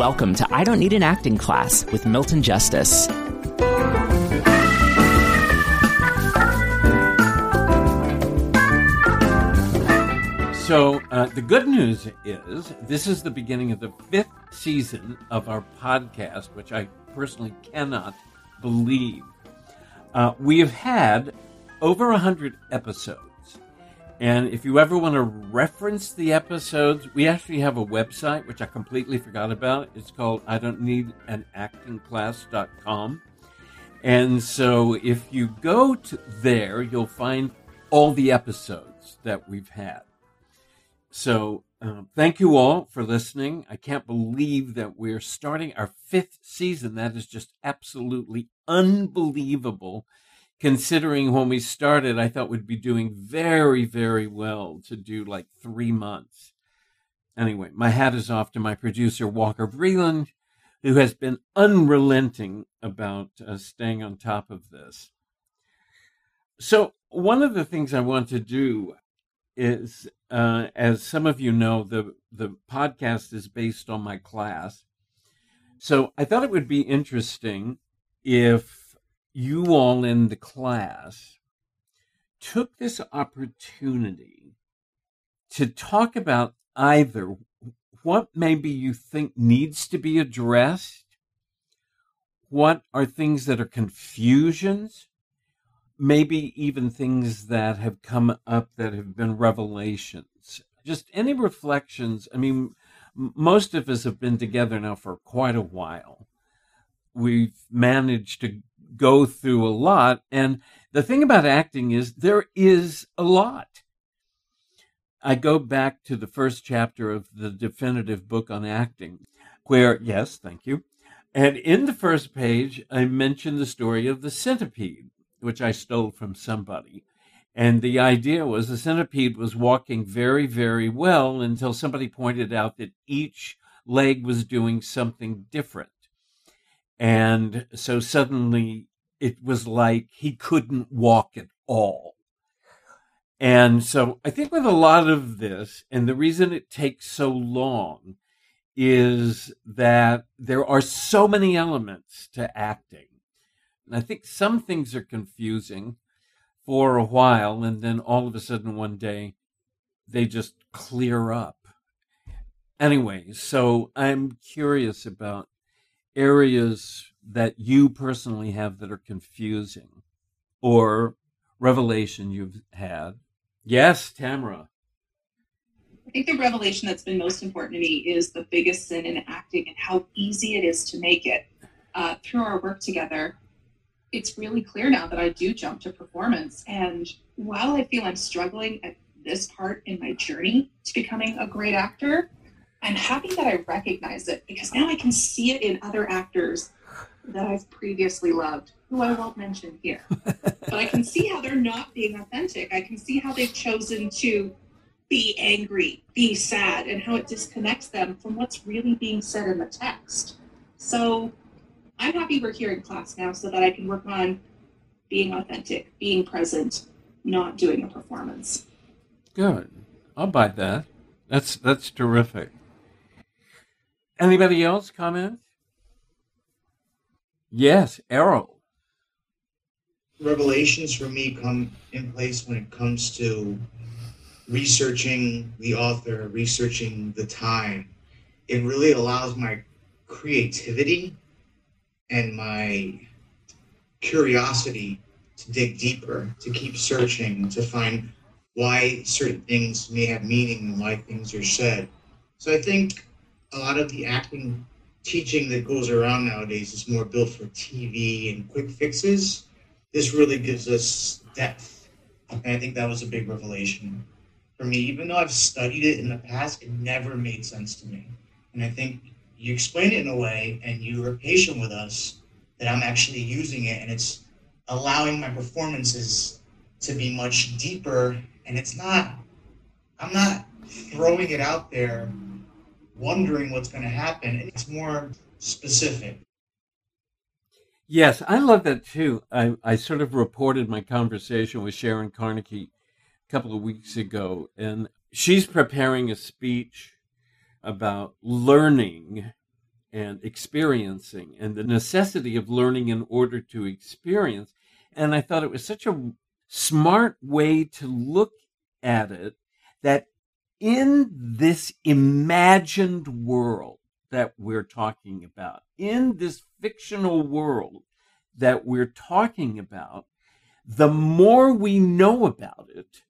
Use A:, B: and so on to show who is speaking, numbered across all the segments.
A: Welcome to I Don't Need an Acting Class with Milton Justice.
B: So, uh, the good news is this is the beginning of the fifth season of our podcast, which I personally cannot believe. Uh, we have had over 100 episodes. And if you ever want to reference the episodes, we actually have a website, which I completely forgot about. It's called I don't need an acting class.com. And so if you go to there, you'll find all the episodes that we've had. So um, thank you all for listening. I can't believe that we're starting our fifth season. That is just absolutely unbelievable. Considering when we started, I thought we'd be doing very, very well to do like three months. Anyway, my hat is off to my producer, Walker Vreeland, who has been unrelenting about uh, staying on top of this. So, one of the things I want to do is, uh, as some of you know, the the podcast is based on my class. So I thought it would be interesting if you all in the class took this opportunity to talk about either what maybe you think needs to be addressed, what are things that are confusions, maybe even things that have come up that have been revelations. Just any reflections. I mean, most of us have been together now for quite a while. We've managed to go through a lot. And the thing about acting is there is a lot. I go back to the first chapter of the definitive book on acting, where, yes, thank you. And in the first page, I mention the story of the centipede which I stole from somebody. And the idea was the centipede was walking very, very well until somebody pointed out that each leg was doing something different. And so suddenly it was like he couldn't walk at all. And so I think with a lot of this, and the reason it takes so long is that there are so many elements to acting and I think some things are confusing for a while, and then all of a sudden one day they just clear up. Anyway, so I'm curious about areas that you personally have that are confusing or revelation you've had. Yes, Tamara.
C: I think the revelation that's been most important to me is the biggest sin in acting and how easy it is to make it. Uh, through our work together, it's really clear now that I do jump to performance. And while I feel I'm struggling at this part in my journey to becoming a great actor, I'm happy that I recognize it because now I can see it in other actors that I've previously loved, who I won't mention here. but I can see how they're not being authentic. I can see how they've chosen to be angry, be sad, and how it disconnects them from what's really being said in the text. So I'm happy we're here in class now so that I can work on being authentic, being present, not doing a performance.
B: Good. I'll buy that. That's that's terrific. Anybody else comment? Yes, Errol.
D: Revelations for me come in place when it comes to researching the author, researching the time. It really allows my creativity and my curiosity to dig deeper, to keep searching, to find why certain things may have meaning and why things are said. So I think a lot of the acting teaching that goes around nowadays is more built for TV and quick fixes. This really gives us depth And I think that was a big revelation for me. Even though I've studied it in the past, it never made sense to me. And I think you explain it in a way and you are patient with us that I'm actually using it and it's allowing my performances to be much deeper and it's not I'm not throwing it out there wondering what's going to happen. It's more specific.
B: Yes, I love that too. I, I sort of reported my conversation with Sharon Carnegie a couple of weeks ago, and she's preparing a speech about learning and experiencing and the necessity of learning in order to experience. And I thought it was such a smart way to look at it that in this imagined world that we're talking about, in this fictional world that we're talking about, the more we know about it,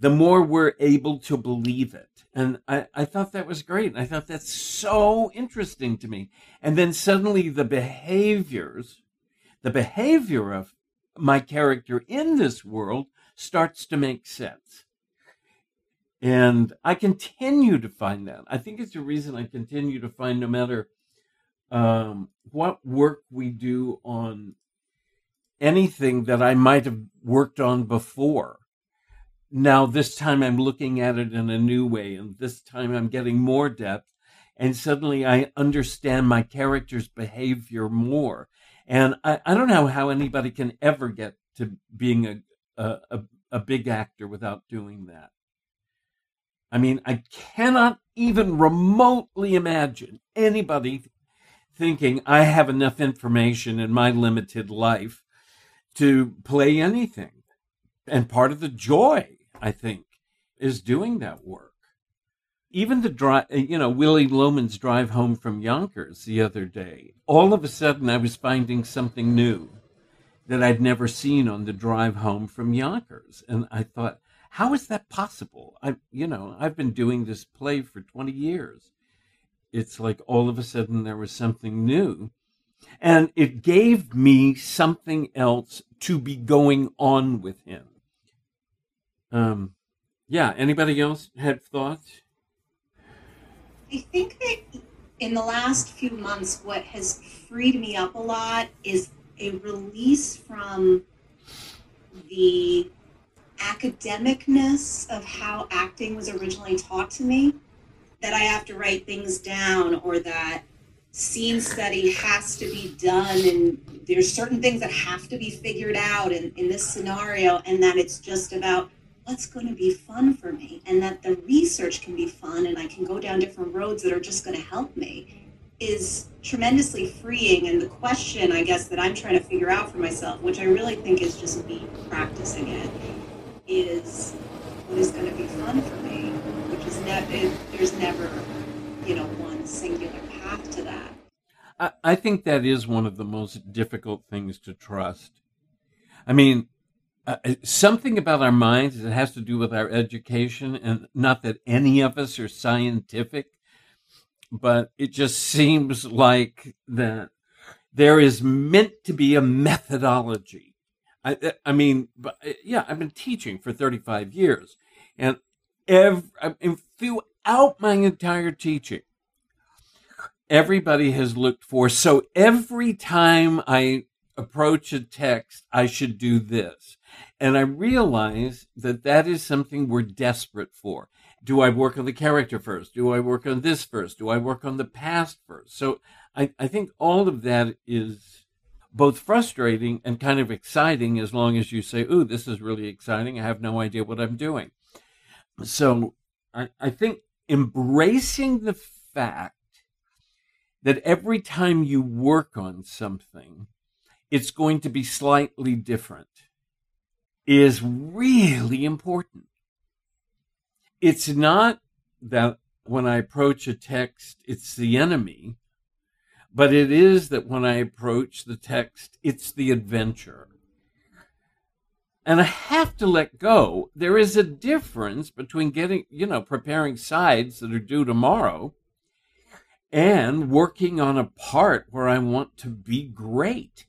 B: the more we're able to believe it. And I, I thought that was great. I thought that's so interesting to me. And then suddenly the behaviors, the behavior of my character in this world starts to make sense. And I continue to find that. I think it's a reason I continue to find no matter um, what work we do on anything that I might have worked on before. Now, this time I'm looking at it in a new way, and this time I'm getting more depth, and suddenly I understand my character's behavior more. And I, I don't know how anybody can ever get to being a, a, a big actor without doing that. I mean, I cannot even remotely imagine anybody thinking I have enough information in my limited life to play anything. And part of the joy, I think, is doing that work. Even the drive, you know, Willy Loman's drive home from Yonkers the other day, all of a sudden I was finding something new that I'd never seen on the drive home from Yonkers. And I thought, how is that possible? I, you know, I've been doing this play for 20 years. It's like all of a sudden there was something new. And it gave me something else to be going on with him. Um, yeah, anybody else had thoughts?
E: I think that in the last few months, what has freed me up a lot is a release from the academicness of how acting was originally taught to me that I have to write things down or that scene study has to be done and there's certain things that have to be figured out in, in this scenario and that it's just about what's going to be fun for me and that the research can be fun and I can go down different roads that are just going to help me is tremendously freeing. And the question I guess that I'm trying to figure out for myself which I really think is just me practicing it is what is going to be fun for me, which is never, there's never, you know, one singular path to that.
B: I, think that is one of the most difficult things to trust. I mean, uh, uh, something about our minds that has to do with our education, and not that any of us are scientific, but it just seems like that there is meant to be a methodology I, I mean, but uh, yeah, I've been teaching for 35 years, and every, throughout my entire teaching, everybody has looked for. So every time I approach a text, I should do this. And I realize that that is something we're desperate for. Do I work on the character first? Do I work on this first? Do I work on the past first? So I, I think all of that is both frustrating and kind of exciting as long as you say, Ooh, this is really exciting. I have no idea what I'm doing. So I, I think embracing the fact that every time you work on something, it's going to be slightly different is really important. It's not that when I approach a text, it's the enemy but it is that when I approach the text, it's the adventure. And I have to let go. There is a difference between getting, you know, preparing sides that are due tomorrow and working on a part where I want to be great.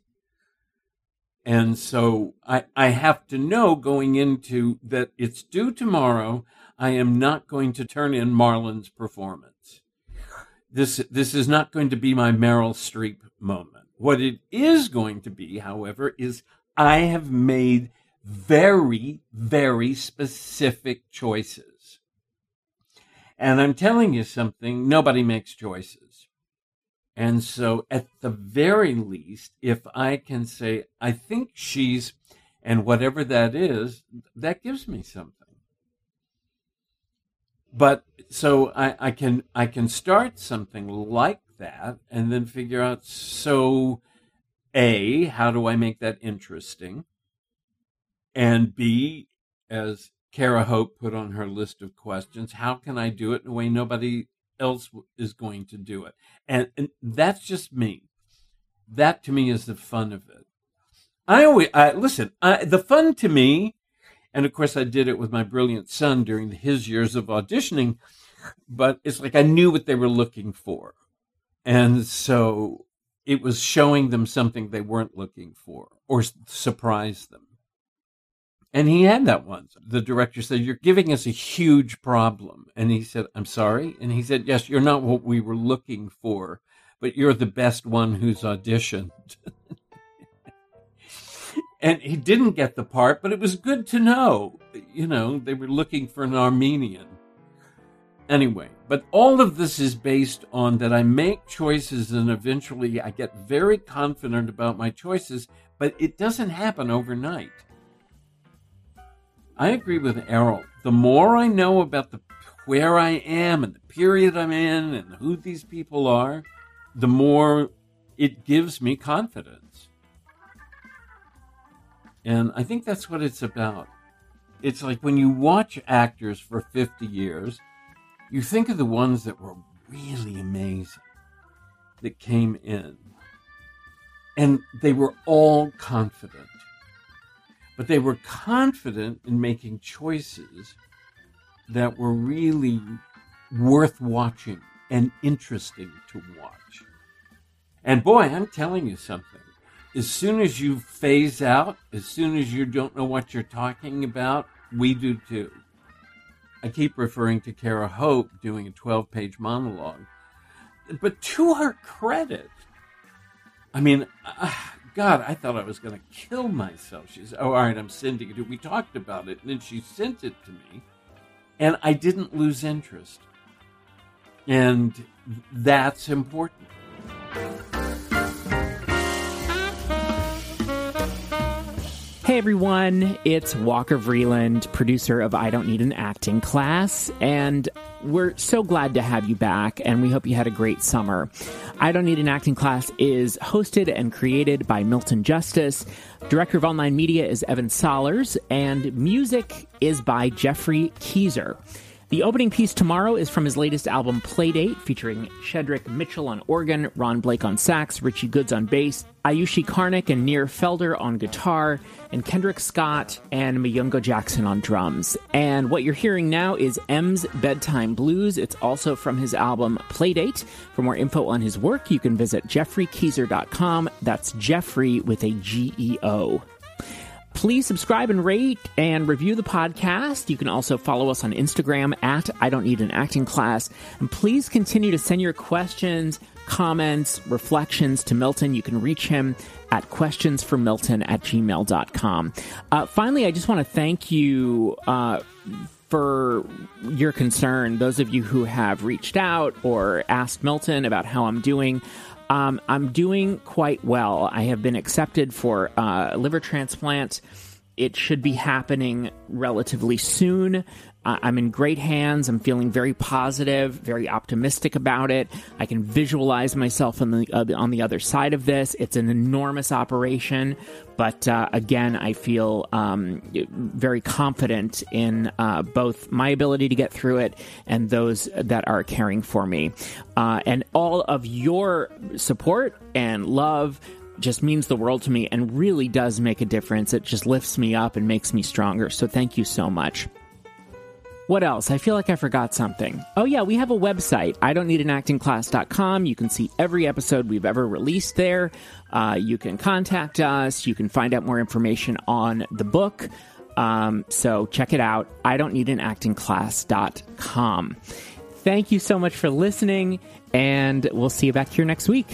B: And so I, I have to know going into that it's due tomorrow. I am not going to turn in Marlon's performance. This, this is not going to be my Meryl Streep moment. What it is going to be, however, is I have made very, very specific choices. And I'm telling you something, nobody makes choices. And so, at the very least, if I can say, I think she's, and whatever that is, that gives me something. But so I, I can I can start something like that and then figure out so a how do I make that interesting and B, as Kara Hope put on her list of questions, how can I do it in a way nobody else is going to do it? And, and that's just me. That to me is the fun of it. I always I, listen. I, the fun to me, and of course I did it with my brilliant son during his years of auditioning. But it's like I knew what they were looking for, and so it was showing them something they weren't looking for or surprise them. And he had that once. The director said, You're giving us a huge problem. And he said, I'm sorry. And he said, Yes, you're not what we were looking for, but you're the best one who's auditioned. and he didn't get the part, but it was good to know. You know, they were looking for an Armenian. Anyway, but all of this is based on that I make choices and eventually I get very confident about my choices, but it doesn't happen overnight. I agree with Errol. The more I know about the where I am and the period I'm in and who these people are, the more it gives me confidence. And I think that's what it's about. It's like when you watch actors for 50 years, you think of the ones that were really amazing that came in. And they were all confident but they were confident in making choices that were really worth watching and interesting to watch. And boy, I'm telling you something. As soon as you phase out, as soon as you don't know what you're talking about, we do too. I keep referring to Kara Hope doing a 12 page monologue. But to her credit, I mean, uh, God, I thought I was going to kill myself. She said, Oh, all right, I'm sending it. To we talked about it. And then she sent it to me. And I didn't lose interest. And that's important.
A: Everyone, it's Walker Vreeland, producer of I Don't Need an Acting Class, and we're so glad to have you back, and we hope you had a great summer. I Don't Need an Acting Class is hosted and created by Milton Justice. Director of online media is Evan Solers, and music is by Geoffrey Keezer. The opening piece tomorrow is from his latest album, Playdate, featuring Shedrick Mitchell on organ, Ron Blake on sax, Richie Goods on bass, Ayushi Karnik and Nir Felder on guitar, and Kendrick Scott and Mayungo Jackson on drums. And what you're hearing now is M's Bedtime Blues. It's also from his album Playdate. For more info on his work, you can visit geoffreykeezer.com. That's Geoffrey with a G E O. Please subscribe and rate and review the podcast. You can also follow us on Instagram at I Don't Need an Acting Class. And please continue to send your questions, comments, reflections to Milton. You can reach him at questionsformilton at gmail.com. Uh, finally, I just want to thank you. Uh, for your concern, those of you who have reached out or asked Milton about how I'm doing. Um, I'm doing quite well. I have been accepted for uh, liver transplant. It should be happening relatively soon. I'm in great hands. I'm feeling very positive, very optimistic about it. I can visualize myself on the uh, on the other side of this. It's an enormous operation, but uh, again, I feel um, very confident in uh, both my ability to get through it and those that are caring for me. Uh, and all of your support and love just means the world to me and really does make a difference. It just lifts me up and makes me stronger. So thank you so much. What else? I feel like I forgot something. Oh, yeah, we have a website, I don't need an acting class.com. You can see every episode we've ever released there. Uh, you can contact us. You can find out more information on the book. Um, so check it out. I don't need an acting class.com. Thank you so much for listening, and we'll see you back here next week.